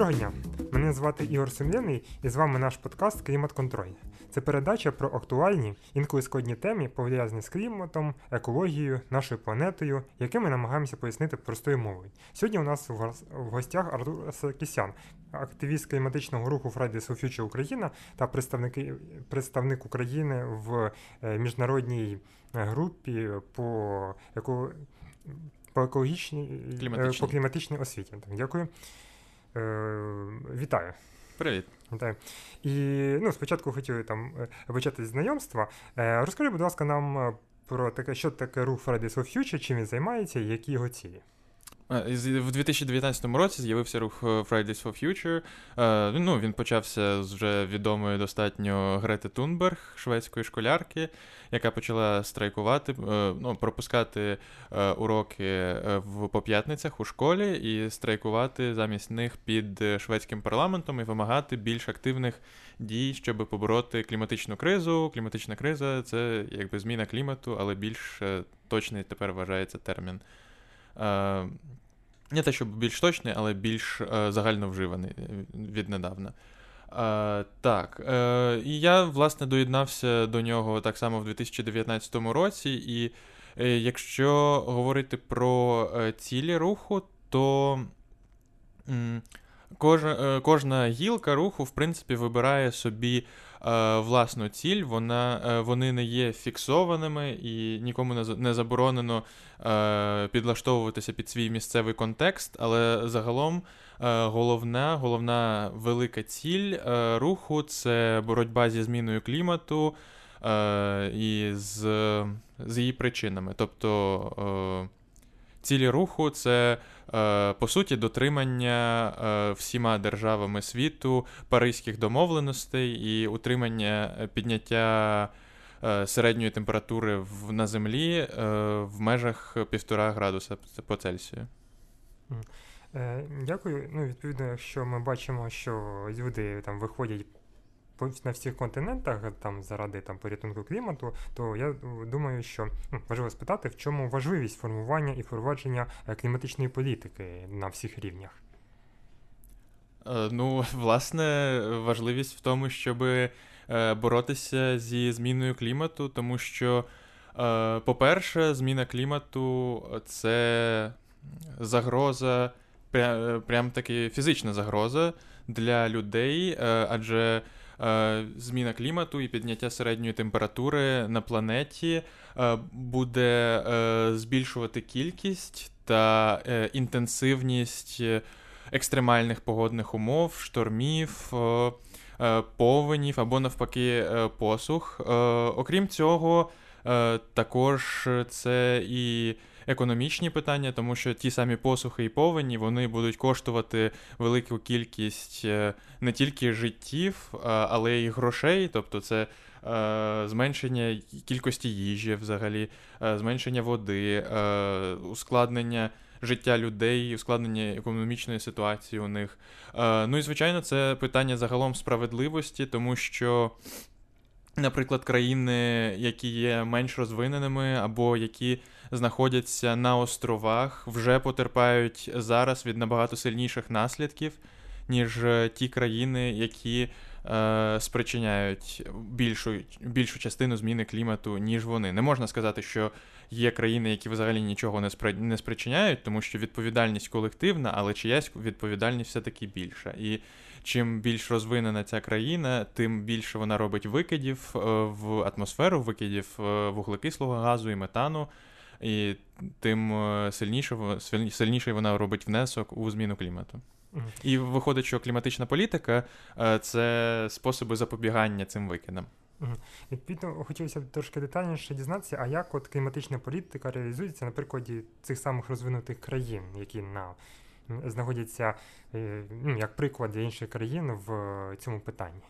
Доброго дня! Мене звати Ігор Сем'яний і з вами наш подкаст Клімат Контроль. Це передача про актуальні, інколи складні теми, пов'язані з кліматом, екологією, нашою планетою, які ми намагаємося пояснити простою мовою. Сьогодні у нас в гостях Артур Сакісян, активіст кліматичного руху Fridays for Future Україна та представник України в е, міжнародній е, групі по еко... по екологічній е, кліматичній. по кліматичній освіті. Так, Дякую. Вітаю. Привіт. Так. І ну, спочатку хотіли там е, почати з знайомства. Е, розкажи, будь ласка, нам е, про таке, що таке рух Fridays for Future, чим він займається і які його цілі. В 2019 році з'явився рух Fridays for Future. Ну, Він почався з вже відомої достатньо Грети Тунберг, шведської школярки, яка почала страйкувати, ну, пропускати уроки в по п'ятницях у школі і страйкувати замість них під шведським парламентом і вимагати більш активних дій, щоб побороти кліматичну кризу. Кліматична криза це якби зміна клімату, але більш точний тепер вважається термін. Не те, щоб більш точний, але більш е, загально вживаний е, віднедавна. Е, так. Е, я, власне, доєднався до нього так само в 2019 році. І е, якщо говорити про е, цілі руху, то. Кожна е, гілка руху, в принципі, вибирає собі е, власну ціль. Вона, е, Вони не є фіксованими і нікому не, не заборонено е, підлаштовуватися під свій місцевий контекст. Але загалом е, головна головна велика ціль е, руху це боротьба зі зміною клімату і з, з її причинами. Тобто цілі руху це. Е, по суті, дотримання е, всіма державами світу паризьких домовленостей і утримання е, підняття середньої температури на землі в межах півтора градуса по Цельсію. Дякую. Ну, відповідно, якщо ми бачимо, що люди там виходять на всіх континентах там заради там порятунку клімату, то я думаю, що ну, важливо спитати, в чому важливість формування і впровадження е, кліматичної політики на всіх рівнях. Е, ну, власне, важливість в тому, щоб е, боротися зі зміною клімату, тому що, по-перше, зміна клімату це загроза, прям таки фізична загроза для людей, адже Е, зміна клімату і підняття середньої температури на планеті е, буде е, збільшувати кількість та інтенсивність екстремальних погодних умов, штормів. Повенів або навпаки посух. Окрім цього, також це і економічні питання, тому що ті самі посухи і повені вони будуть коштувати велику кількість е, не тільки життів, але й грошей. Тобто, це е, зменшення кількості їжі, взагалі, е, зменшення води, ускладнення. Життя людей, ускладнення економічної ситуації у них. Ну і звичайно, це питання загалом справедливості, тому що, наприклад, країни, які є менш розвиненими, або які знаходяться на островах, вже потерпають зараз від набагато сильніших наслідків, ніж е, ті країни, які е, спричиняють більшу більшу частину зміни клімату, ніж вони. Не можна сказати, що є країни, які взагалі нічого не спри... не спричиняють, тому що відповідальність колективна, але чиясь відповідальність все-таки більша. І чим більш розвинена ця країна, тим більше вона робить викидів е, в атмосферу, викидів е, вуглекислого газу і метану і тим е, сильніше сильніший вона робить внесок у зміну клімату. І виходить, що кліматична політика е, це способи запобігання цим викидам. Відповідно, хотілося б трошки детальніше дізнатися, а як от кліматична політика реалізується на прикладі цих самих розвинутих країн, які на знаходяться е, ну, як приклад для інших країн в цьому питанні.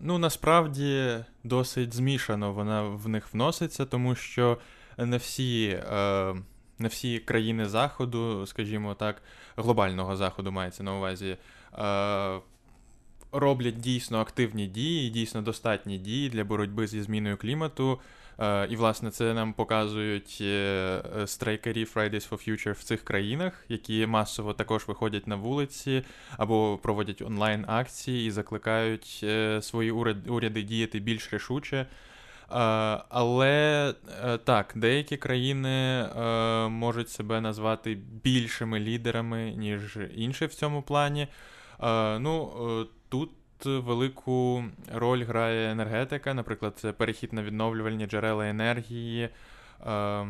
Ну, насправді досить змішано вона в них вноситься, тому що не всі е, не всі країни Заходу, скажімо так, глобального заходу мається на увазі, е, роблять дійсно активні дії, дійсно достатні дії для боротьби зі зміною клімату. Е, і, власне, це нам показують е, страйкарі Fridays for Future в цих країнах, які масово також виходять на вулиці або проводять онлайн акції і закликають е, свої уряди діяти більш рішуче. Але так, деякі країни можуть себе назвати більшими лідерами, ніж інші в цьому плані. Ну, тут велику роль грає енергетика, наприклад, це перехід на відновлювальні джерела енергії, е,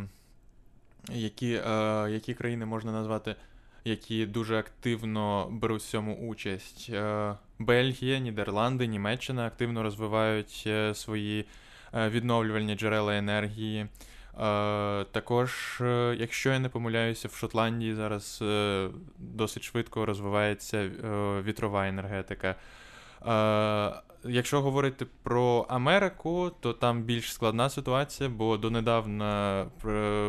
які, е, які країни можна назвати, які дуже активно беруть в цьому участь. Е, Бельгія, Нідерланди, Німеччина активно розвивають е, свої е, відновлювальні джерела енергії. Uh, також, uh, якщо я не помиляюся, в Шотландії зараз досить швидко розвивається вітрова енергетика. Е, Якщо говорити про Америку, то там більш складна ситуація, бо донедавна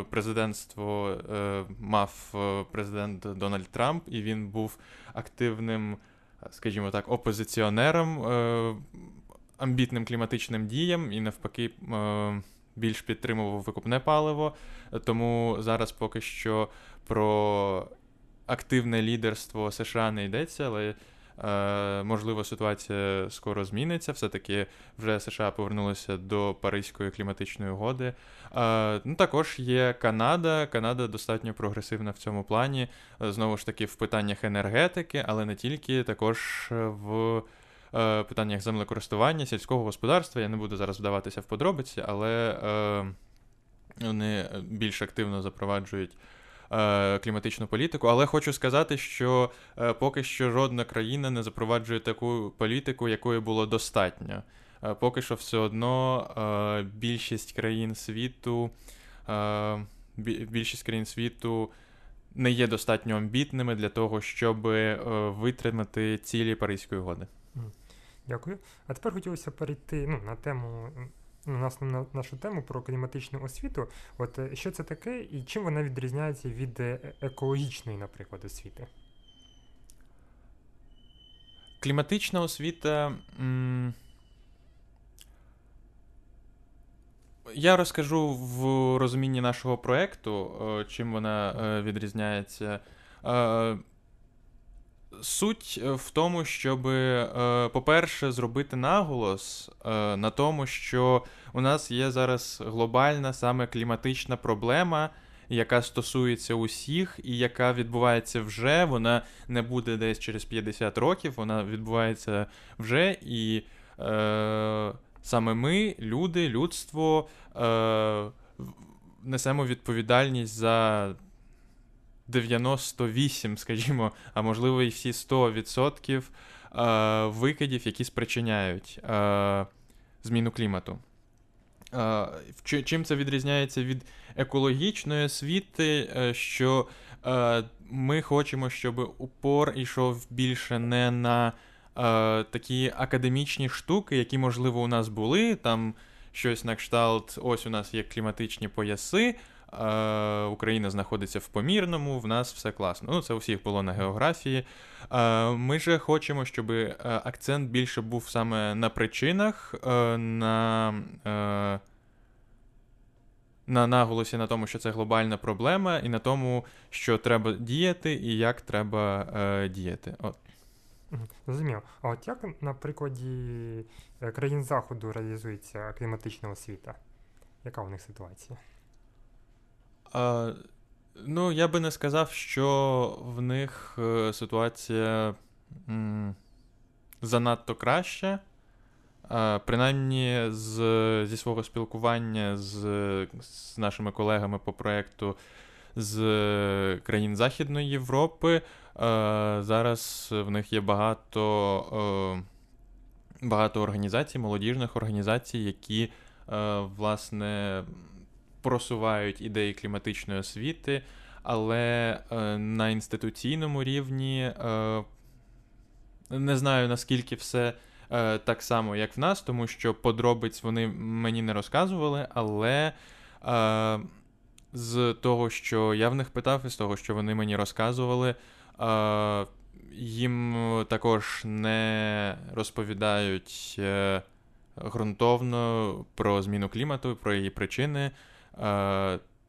президентство е, мав е, президент Дональд Трамп, і він був активним, скажімо так, опозиціонером, е, амбітним кліматичним діям і навпаки. Е, більш підтримував викупне паливо, тому зараз поки що про активне лідерство США не йдеться, але Е, можливо, ситуація скоро зміниться. Все-таки вже США повернулися до Паризької кліматичної угоди. Е, ну, Також є Канада. Канада достатньо прогресивна в цьому плані. Знову ж таки, в питаннях енергетики, але не тільки, також в. Питаннях землекористування, сільського господарства. Я не буду зараз вдаватися в подробиці, але е, вони більш активно запроваджують Е, кліматичну політику. Але хочу сказати, що е, поки що жодна країна не запроваджує таку політику, якої було достатньо. Е, поки що все одно більшість країн світу, більшість країн світу. Не є достатньо амбітними для того, щоб витримати цілі Паризької угоди. Дякую. А тепер хотілося перейти ну, на тему на нашу тему про кліматичну освіту. От е, що це таке і чим вона відрізняється від е, екологічної, наприклад, освіти? Кліматична освіта. М- я розкажу в розумінні нашого проєкту, е, чим вона відрізняється. Суть е, в тому, щоб, е, по-перше, зробити наголос е, на тому, що у нас є зараз глобальна саме кліматична проблема, яка стосується усіх, і яка відбувається вже. Вона не буде десь через 50 років, вона відбувається вже. І е, саме ми, люди, людство, е, несемо відповідальність за 98, скажімо, а можливо і всі 100% е, викидів, які спричиняють е, зміну клімату. Е, чим це відрізняється від екологічної освіти, що ми хочемо, щоб упор йшов більше не на такі академічні штуки, які, можливо, у нас були. Там щось на кшталт, ось у нас є кліматичні пояси. Україна знаходиться в помірному, в нас все класно. Ну, це у всіх було на географії. Ми же хочемо, щоб е, акцент більше був саме на причинах, е, на е, на наголосі на тому, що це глобальна проблема, і на тому, що треба діяти, і як треба діяти. От. Зрозуміло. А от як на прикладі країн Заходу реалізується кліматична освіта? Яка у них ситуація? Ну, я би не сказав, що в них е, ситуація м, занадто краща. Принаймні, з, зі свого спілкування з, з нашими колегами по проєкту з країн Західної Європи. А, зараз в них є багато, е, багато організацій, молодіжних організацій, які, е, власне, просувають ідеї кліматичної освіти, але е, на інституційному рівні е, не знаю наскільки все е, так само, як в нас, тому що подробиць вони мені не розказували, але. Е, з того, що я в них питав, і з того, що вони мені розказували, е, їм також не розповідають е, ґрунтовно про зміну клімату, про її причини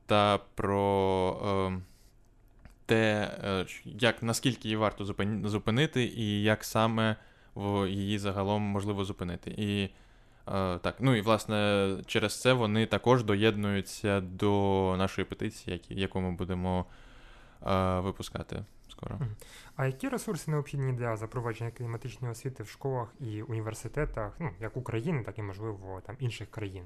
та про те, як наскільки її варто зупинити, і як саме її загалом можливо зупинити. І так, ну і власне через це вони також доєднуються до нашої петиції, яку ми будемо випускати скоро. А які ресурси необхідні для запровадження кліматичної освіти в школах і університетах, ну як України, так і можливо там інших країн?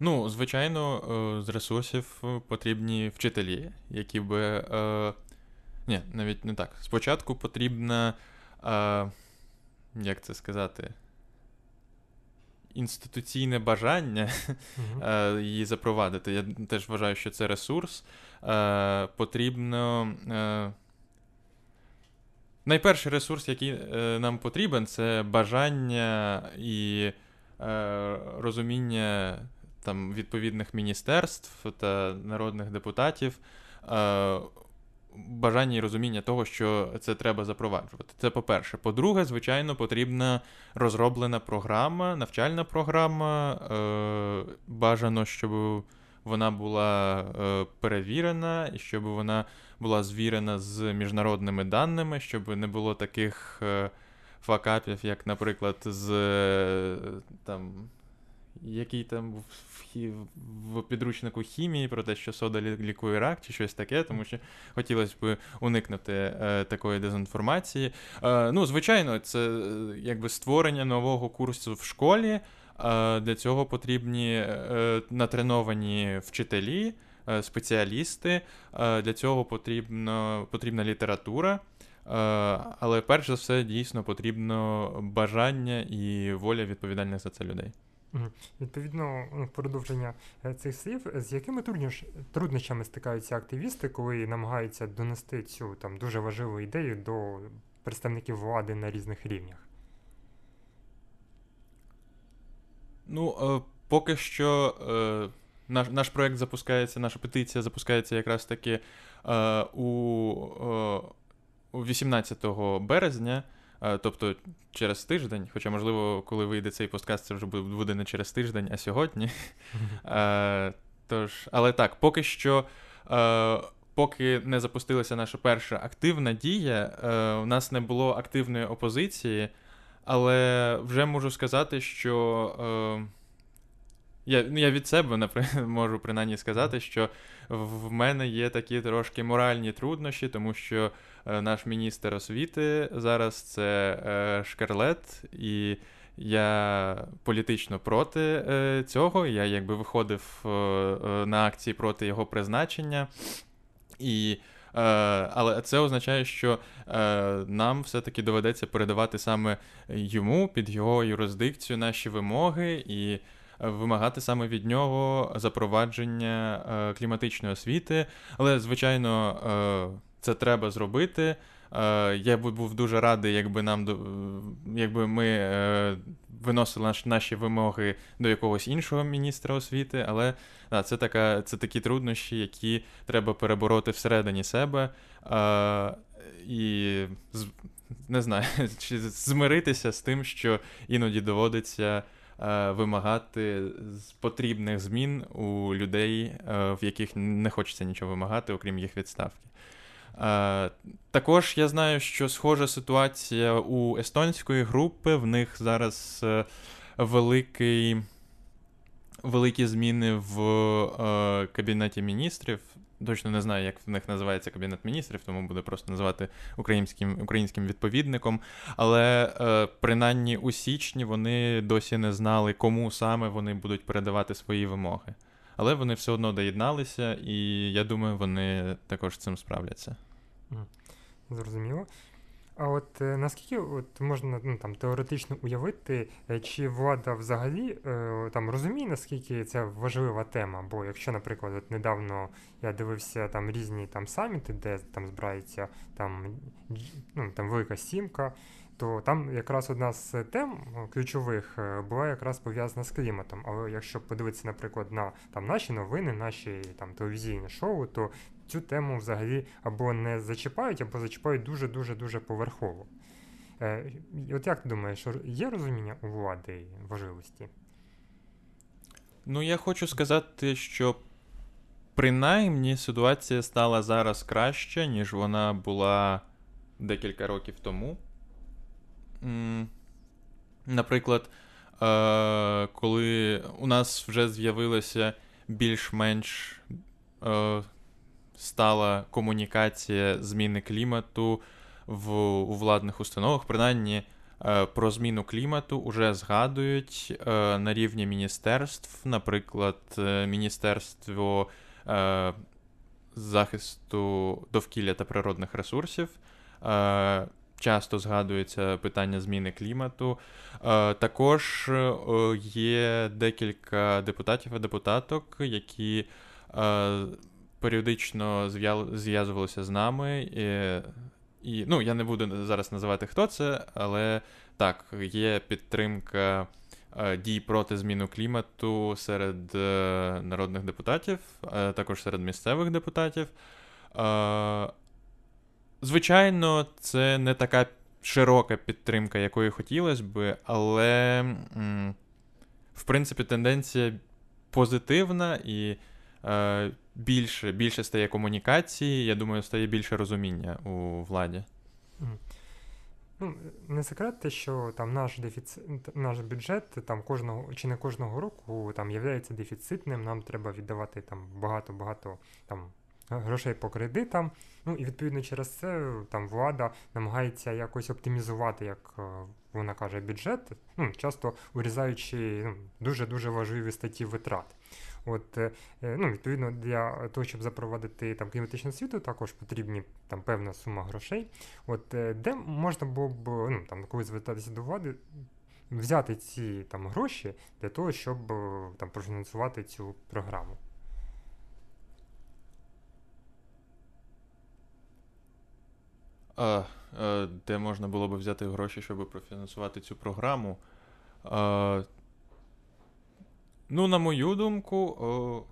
Ну, звичайно, е, з ресурсів потрібні вчителі, які би. Е, ні, навіть не так. Спочатку потрібна. Е, як це сказати? інституційне бажання uh-huh. її запровадити. Я теж вважаю, що це ресурс. Е, потрібно. Е, найперший ресурс, який нам потрібен, це бажання і розуміння там, відповідних міністерств та народних депутатів бажання і розуміння того, що це треба запроваджувати. Це по-перше. По-друге, звичайно, потрібна розроблена програма, навчальна програма. Е, Бажано, щоб вона була е, перевірена і щоб вона була звірена з міжнародними даними, щоб не було таких. Е, Факапів, як, наприклад, з е, там який там в, в підручнику хімії про те, що сода лікує рак чи щось таке, тому що хотілося б уникнути е, такої дезінформації. Е, ну, звичайно, це е, якби створення нового курсу в школі. Е, для цього потрібні е, натреновані вчителі, спеціалісти. Для цього потрібно, потрібна література. Але перш за все, дійсно потрібно бажання і воля відповідальних за це людей. Відповідно, ну, продовження е, цих слів, з якими труднощами стикаються активісти, коли намагаються донести цю там дуже важливу ідею до представників влади на різних рівнях? Ну, е, поки що е, наш наш проект запускається, наша петиція запускається якраз таки е, у, е, у 18 березня. Тобто через тиждень, хоча, можливо, коли вийде цей подкаст, це вже буде не через тиждень, а сьогодні. Тож, Але так, поки що, поки не запустилася наша перша активна дія, у нас не було активної опозиції, але вже можу сказати, що. Я ну, я від себе можу принаймні сказати, що в мене є такі трошки моральні труднощі, тому що е, наш міністр освіти зараз це е, Шкарлет, і я політично проти е, цього. Я якби виходив е, е, на акції проти його призначення. І Е, але це означає, що е, нам все-таки доведеться передавати саме йому під його юрисдикцію наші вимоги і вимагати саме від нього запровадження е, кліматичної освіти. Але, звичайно, е, це треба зробити. Е, я був дуже радий, якби нам якби ми виносили наші вимоги до якогось іншого міністра освіти, але да, це така, це такі труднощі, які треба перебороти всередині себе. І не знаю, чи змиритися з тим, що іноді доводиться Е, вимагати потрібних змін у людей, е, в яких не хочеться нічого вимагати, окрім їх відставки. Е, також я знаю, що схожа ситуація у естонської групи. В них зараз великий, великі зміни в Кабінеті міністрів точно не знаю, як в них називається Кабінет міністрів, тому буду просто називати українським українським відповідником. Але е, принаймні у січні вони досі не знали, кому саме вони будуть передавати свої вимоги. Але вони все одно доєдналися, і я думаю, вони також з цим справляться. Зрозуміло. А от е, наскільки от можна ну, там теоретично уявити, е, чи влада взагалі е, там розуміє, наскільки це важлива тема? Бо якщо, наприклад, от недавно я дивився там різні там саміти, де там збирається там ну, там велика сімка, то там якраз одна з тем ключових була якраз пов'язана з кліматом. Але якщо подивитися, наприклад, на там наші новини, наші там телевізійні шоу, то цю тему взагалі або не зачіпають, або зачіпають дуже-дуже дуже поверхово. Е, От як ти думаєш, є розуміння у влади важливості? Ну, я хочу сказати, що принаймні ситуація стала зараз краще, ніж вона була декілька років тому. Наприклад, е, коли у нас вже з'явилася більш-менш е, стала комунікація зміни клімату в, у владних установах, принаймні. Е, про зміну клімату вже згадують е, на рівні міністерств, наприклад, е, Міністерство захисту довкілля та природних ресурсів. Часто згадується питання зміни клімату. Також є декілька депутатів і депутаток, які періодично зв'язувалися з нами і ну, я не буду зараз називати, хто це, але так, є підтримка е, дій проти зміни клімату серед е, народних депутатів, е, також серед місцевих депутатів. Звичайно, це не така широка підтримка, якої хотілося би, але, в принципі, тенденція позитивна і. Е, більше більше стає комунікації, я думаю, стає більше розуміння у владі. Ну, Не секрет, те, що там наш дефіцит, наш бюджет там кожного чи не кожного року там є дефіцитним, нам треба віддавати там багато-багато там грошей по кредитам. Ну і відповідно через це там влада намагається якось оптимізувати, як е, вона каже, бюджет, ну, часто урізаючи ну, дуже-дуже важливі статті витрат. От, е, е, ну, Відповідно, для того, щоб запровадити там кліматичну освіту, також потрібні там певна сума грошей. От, е, Де можна було б, ну, там, коли звертатися до влади, взяти ці там гроші для того, щоб там профінансувати цю програму. А, Де можна було б взяти гроші, щоб профінансувати цю програму? Ну, на мою думку,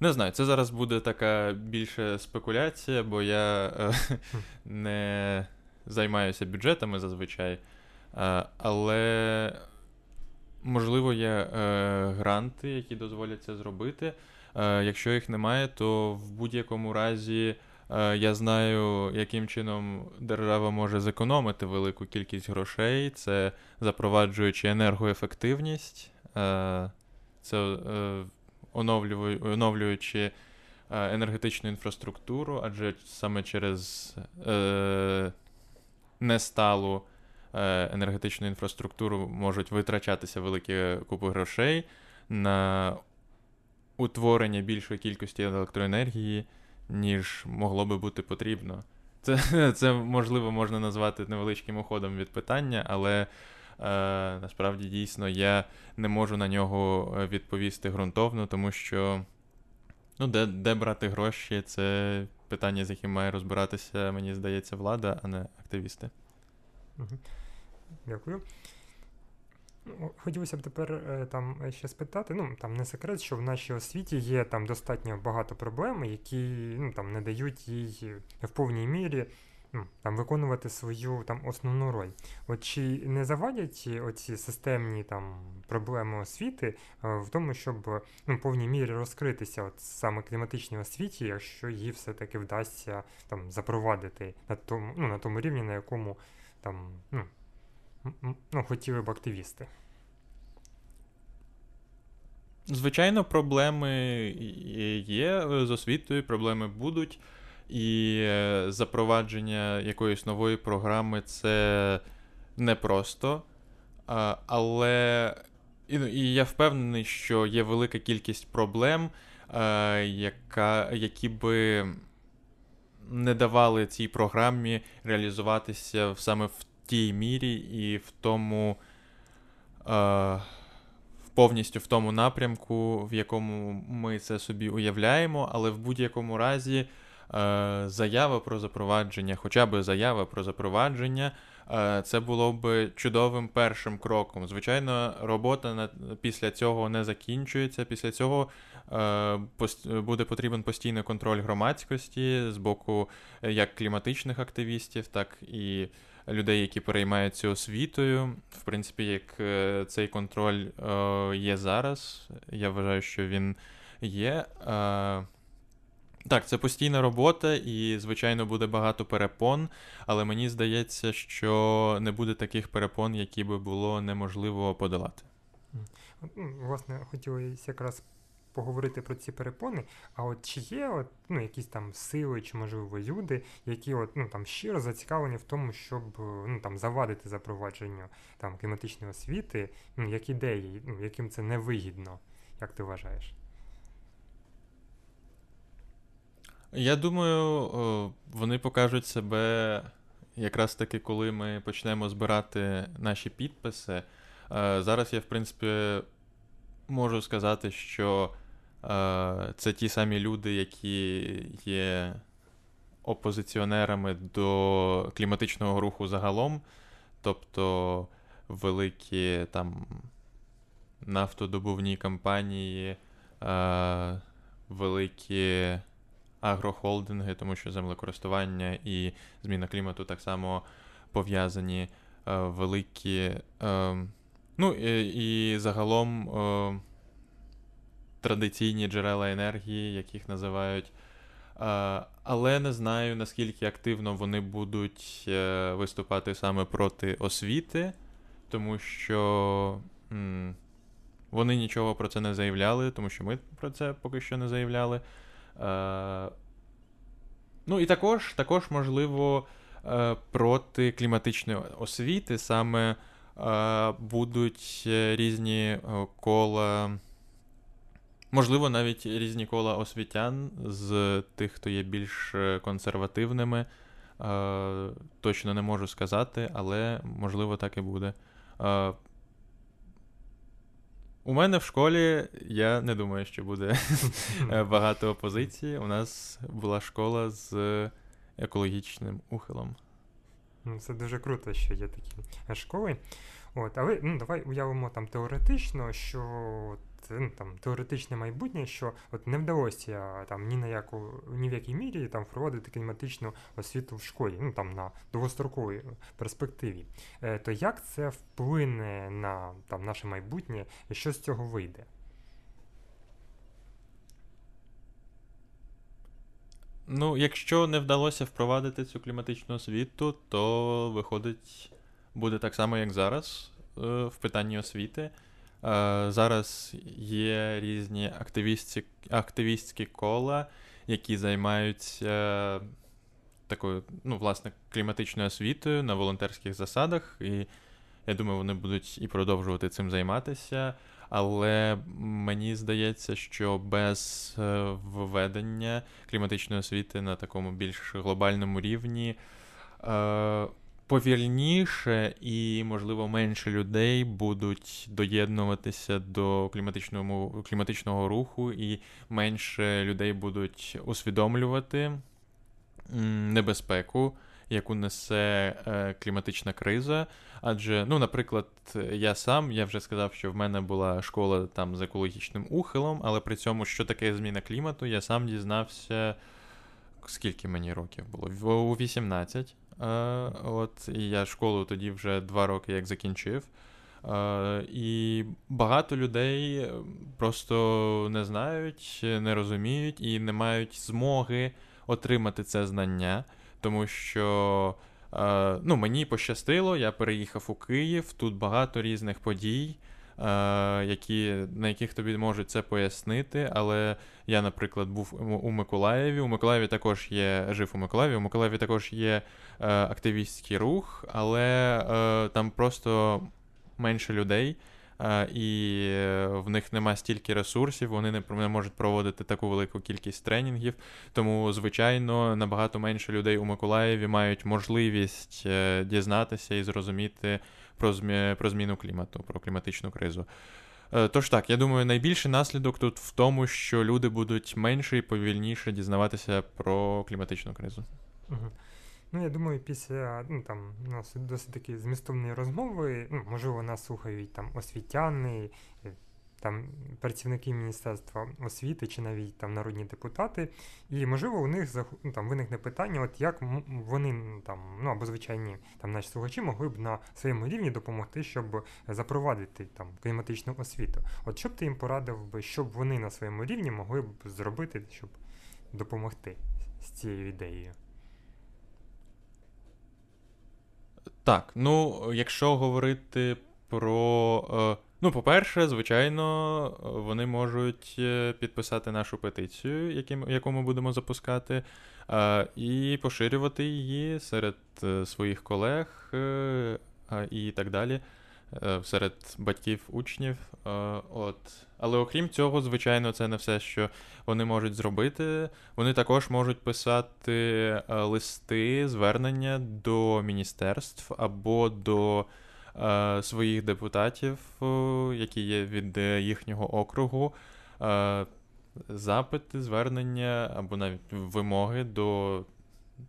не знаю, це зараз буде така більше спекуляція, бо я е, не займаюся бюджетами зазвичай. Е, але, можливо, є е, гранти, які дозволять це зробити. Е, якщо їх немає, то в будь-якому разі. Е, я знаю, яким чином держава може зекономити велику кількість грошей, це запроваджуючи енергоефективність. Е, це е, оновлюючи енергетичну інфраструктуру, адже саме через несталу енергетичну інфраструктуру можуть витрачатися великі купи грошей на утворення більшої кількості електроенергії, ніж могло би бути потрібно. Це, Це можливо можна назвати невеличким уходом від питання, але Е, насправді дійсно я не можу на нього е, відповісти ґрунтовно, тому що ну, де де брати гроші, це питання, з яким має розбиратися, мені здається, влада, а не активісти. Дякую. Хотілося б тепер е, там ще спитати. Ну там не секрет, що в нашій освіті є там достатньо багато проблем, які ну, там не дають їй в повній мірі ну, там, виконувати свою там, основну роль. От Чи не завадять оці системні там, проблеми освіти е, в тому, щоб ну, в повній мірі розкритися от саме кліматичній освіті, якщо її все-таки вдасться там, запровадити на тому ну, на тому рівні, на якому там, ну, ну, хотіли б активісти? Звичайно, проблеми є з освітою, проблеми будуть. І е, запровадження якоїсь нової програми це непросто. Але ну, і я впевнений, що є велика кількість проблем, е, яка, які би не давали цій програмі реалізуватися саме в тій мірі і в тому. Е, повністю в тому напрямку, в якому ми це собі уявляємо, але в будь-якому разі Е, заява про запровадження, хоча б заява про запровадження, е, це було б чудовим першим кроком. Звичайно, робота після цього не закінчується. Після цього буде потрібен постійний контроль громадськості з боку як кліматичних активістів, так і людей, які переймаються освітою. В принципі, як е, цей контроль е, є зараз, я вважаю, що він є. Так, це постійна робота, і, звичайно, буде багато перепон, але мені здається, що не буде таких перепон, які би було неможливо подолати. Власне, хотілося якраз поговорити про ці перепони. А от чи є от, ну, якісь там сили, чи, можливо, люди, які от, ну, там, щиро зацікавлені в тому, щоб ну, там, завадити запровадженню там, кліматичної освіти, ну, як ідеї, ну, яким це невигідно, як ти вважаєш? Я думаю, вони покажуть себе якраз таки, коли ми почнемо збирати наші підписи. Е, зараз я, в принципі, можу сказати, що це ті самі люди, які є опозиціонерами до кліматичного руху загалом, тобто великі там нафтодобувні компанії, е, великі агрохолдинги, тому що землекористування і зміна клімату так само пов'язані е, великі. Е, ну і, і загалом е, традиційні джерела енергії, яких називають. Але не знаю, наскільки активно вони будуть е, виступати саме проти освіти, тому що. Вони нічого про це не заявляли, тому що ми про це поки що не заявляли. Ну і також, також можливо, е, проти кліматичної освіти саме е, будуть різні кола. Можливо, навіть різні кола освітян з тих, хто є більш консервативними. Точно не можу сказати, але можливо так і буде. У мене в школі я не думаю, що буде е, багато опозиції. У нас була школа з екологічним ухилом. Ну, це дуже круто, що є такі школи. От, Але ну, давай уявимо там теоретично, що ну, там, теоретичне майбутнє, що от не вдалося там ні на яку, ні в якій мірі там впровадити кліматичну освіту в школі, ну там на довгостроковій перспективі. Е, То як це вплине на там, наше майбутнє і що з цього вийде? Ну, якщо не вдалося впровадити цю кліматичну освіту, то виходить, буде так само, як зараз е, в питанні освіти. Е, зараз є різні активістські, активістські кола, які займаються такою, ну, власне, кліматичною освітою на волонтерських засадах. І я думаю, вони будуть і продовжувати цим займатися. Але мені здається, що без е, введення кліматичної освіти на такому більш глобальному рівні. Повільніше і, можливо, менше людей будуть доєднуватися до кліматичного кліматичного руху, і менше людей будуть усвідомлювати небезпеку, яку несе е, кліматична криза. Адже, ну, наприклад, я сам я вже сказав, що в мене була школа там з екологічним ухилом, але при цьому, що таке зміна клімату, я сам дізнався. Скільки мені років було? У 18. Е, от, І я школу тоді вже два роки як закінчив. Е, і багато людей просто не знають, не розуміють і не мають змоги отримати це знання, тому що е, ну, мені пощастило, я переїхав у Київ, тут багато різних подій. Е, які, на яких тобі можуть це пояснити. Але я, наприклад, був у Миколаєві. У Миколаєві також є жив у Миколаєві. У Миколаєві також є е, активістський рух, але е, там просто менше людей. І в них нема стільки ресурсів, вони не, не можуть проводити таку велику кількість тренінгів. Тому, звичайно, набагато менше людей у Миколаєві мають можливість дізнатися і зрозуміти про змі... про зміну клімату, про кліматичну кризу. Е, тож так, я думаю, найбільший наслідок тут в тому, що люди будуть менше і повільніше дізнаватися про кліматичну кризу. Ну, я думаю, після ну, там, у нас досить такі змістовної розмови, ну, можливо, нас слухають там освітяни, там працівники Міністерства освіти чи навіть там народні депутати, і можливо у них ну, там виникне питання, от як вони там, ну або звичайні там наші слухачі могли б на своєму рівні допомогти, щоб запровадити там кліматичну освіту. От що б ти їм порадив би, щоб вони на своєму рівні могли б зробити, щоб допомогти з цією ідеєю? Так, ну, якщо говорити про. Е, ну, по-перше, звичайно, вони можуть е, підписати нашу петицію, яку ми будемо запускати, е, і поширювати її серед своїх колег і так далі. Е, серед батьків учнів. Е, от. Але окрім цього, звичайно, це не все, що вони можуть зробити. Вони також можуть писати е, листи, звернення до міністерств або до своїх депутатів, які є від їхнього округу. Запити, звернення або навіть вимоги до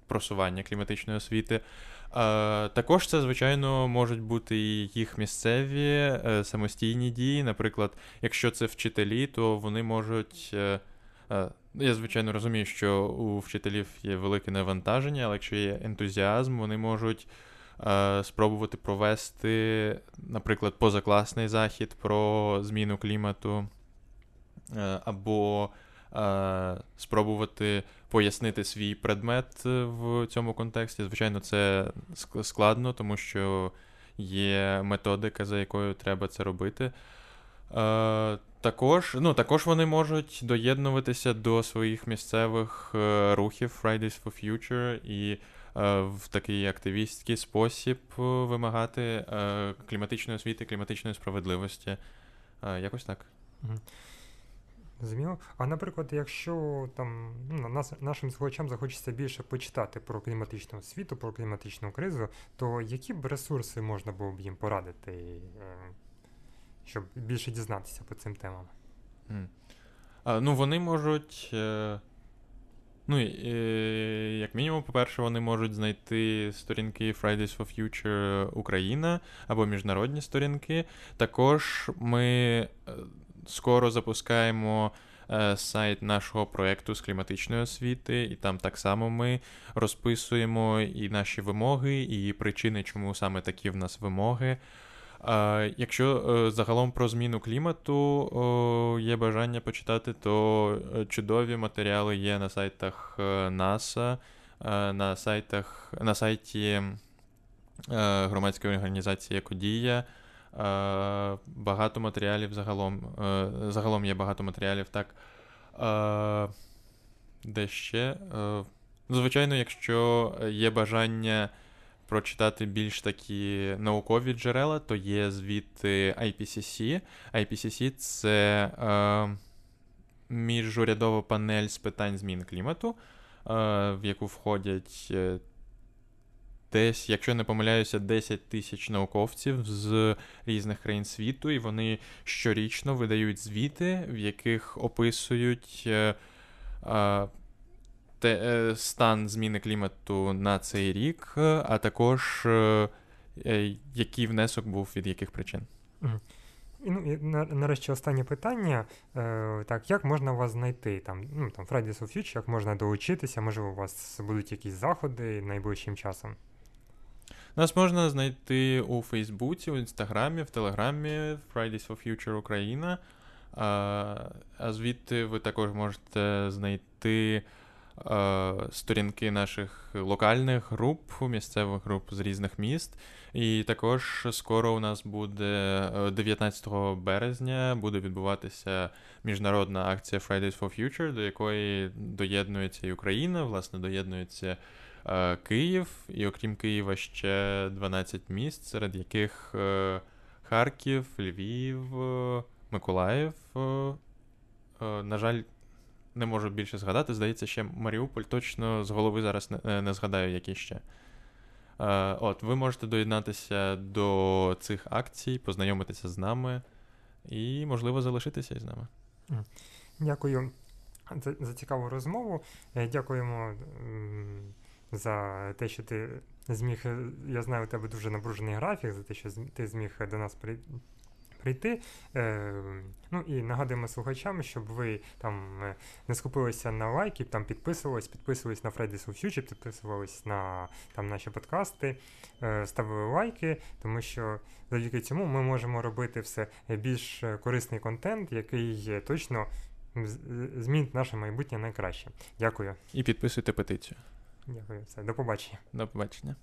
просування кліматичної освіти. Також це, звичайно, можуть бути і їх місцеві е, самостійні дії. Наприклад, якщо це вчителі, то вони можуть. Е, е, я, звичайно, розумію, що у вчителів є велике навантаження, але якщо є ентузіазм, вони можуть спробувати провести, наприклад, позакласний захід про зміну клімату, або спробувати пояснити свій предмет е, в цьому контексті. Звичайно, це складно, тому що є методика, за якою треба це робити. Також ну, також вони можуть доєднуватися до своїх місцевих е, рухів Fridays for Future і е, в такий активістський спосіб вимагати кліматичної освіти, кліматичної справедливості. Якось так. Зрозуміло. А наприклад, якщо там ну, нас, нашим слухачам захочеться більше почитати про кліматичну освіту, про кліматичну кризу, то які б ресурси можна було б їм порадити, е, щоб більше дізнатися по цим темам? Mm. А, Ну, вони можуть. Е... Ну, е, як мінімум, по-перше, вони можуть знайти сторінки Fridays for Future Україна або міжнародні сторінки. Також ми е, скоро запускаємо е, сайт нашого проєкту з кліматичної освіти, і там так само ми розписуємо і наші вимоги, і причини, чому саме такі в нас вимоги. Якщо е, загалом про зміну клімату є бажання почитати, то е, чудові матеріали є на сайтах НАСА, на сайтах, на сайті громадської організації Екодія. Е, багато матеріалів загалом. Е, загалом є багато матеріалів, так. Е, де ще? Звичайно, якщо є бажання прочитати більш такі наукові джерела, то є звіти IPCC. IPCC це міжурядова панель з питань змін клімату, в яку входять десь, якщо не помиляюся, 10 тисяч науковців з різних країн світу, і вони щорічно видають звіти, в яких описують е, е, е, стан зміни клімату на цей рік, а також е, е, який внесок був від яких причин. Ну, і нарешті останнє питання. Е, Так, як можна вас знайти? Там, ну, там Fridays of Future, як можна долучитися? Можливо, у вас будуть якісь заходи найближчим часом? Нас можна знайти у Фейсбуці, у Інстаграмі, в Телеграмі Fridays for Future Україна. А звідти ви також можете знайти сторінки наших локальних груп, місцевих груп з різних міст. І також скоро у нас буде 19 е, березня буде відбуватися міжнародна акція Fridays for Future, до якої доєднується і Україна, власне, доєднується. Е, Київ, і окрім Києва, ще 12 міст, серед яких е, Харків, Львів, е, Миколаїв. На жаль, не можу більше згадати. Здається, ще Маріуполь точно з голови зараз не, не згадаю, які ще. От, ви можете доєднатися до цих акцій, познайомитися з нами і, можливо, залишитися із нами. Дякую за, за цікаву розмову. Дякуємо за те, що ти зміг. Е, я знаю, у тебе дуже напружений графік, за те, що ти зміг до нас прийти. Е, ну і нагадуємо слухачам, щоб ви там е, не скупилися на лайки, там підписувались, підписувались на Fridays for Future, підписувались на там наші подкасти, е, ставили лайки, тому що завдяки цьому ми можемо робити все більш корисний контент, який точно змінить наше майбутнє найкраще. Дякую. І підписуйте петицію. Дякую. Все, до побачення. До побачення.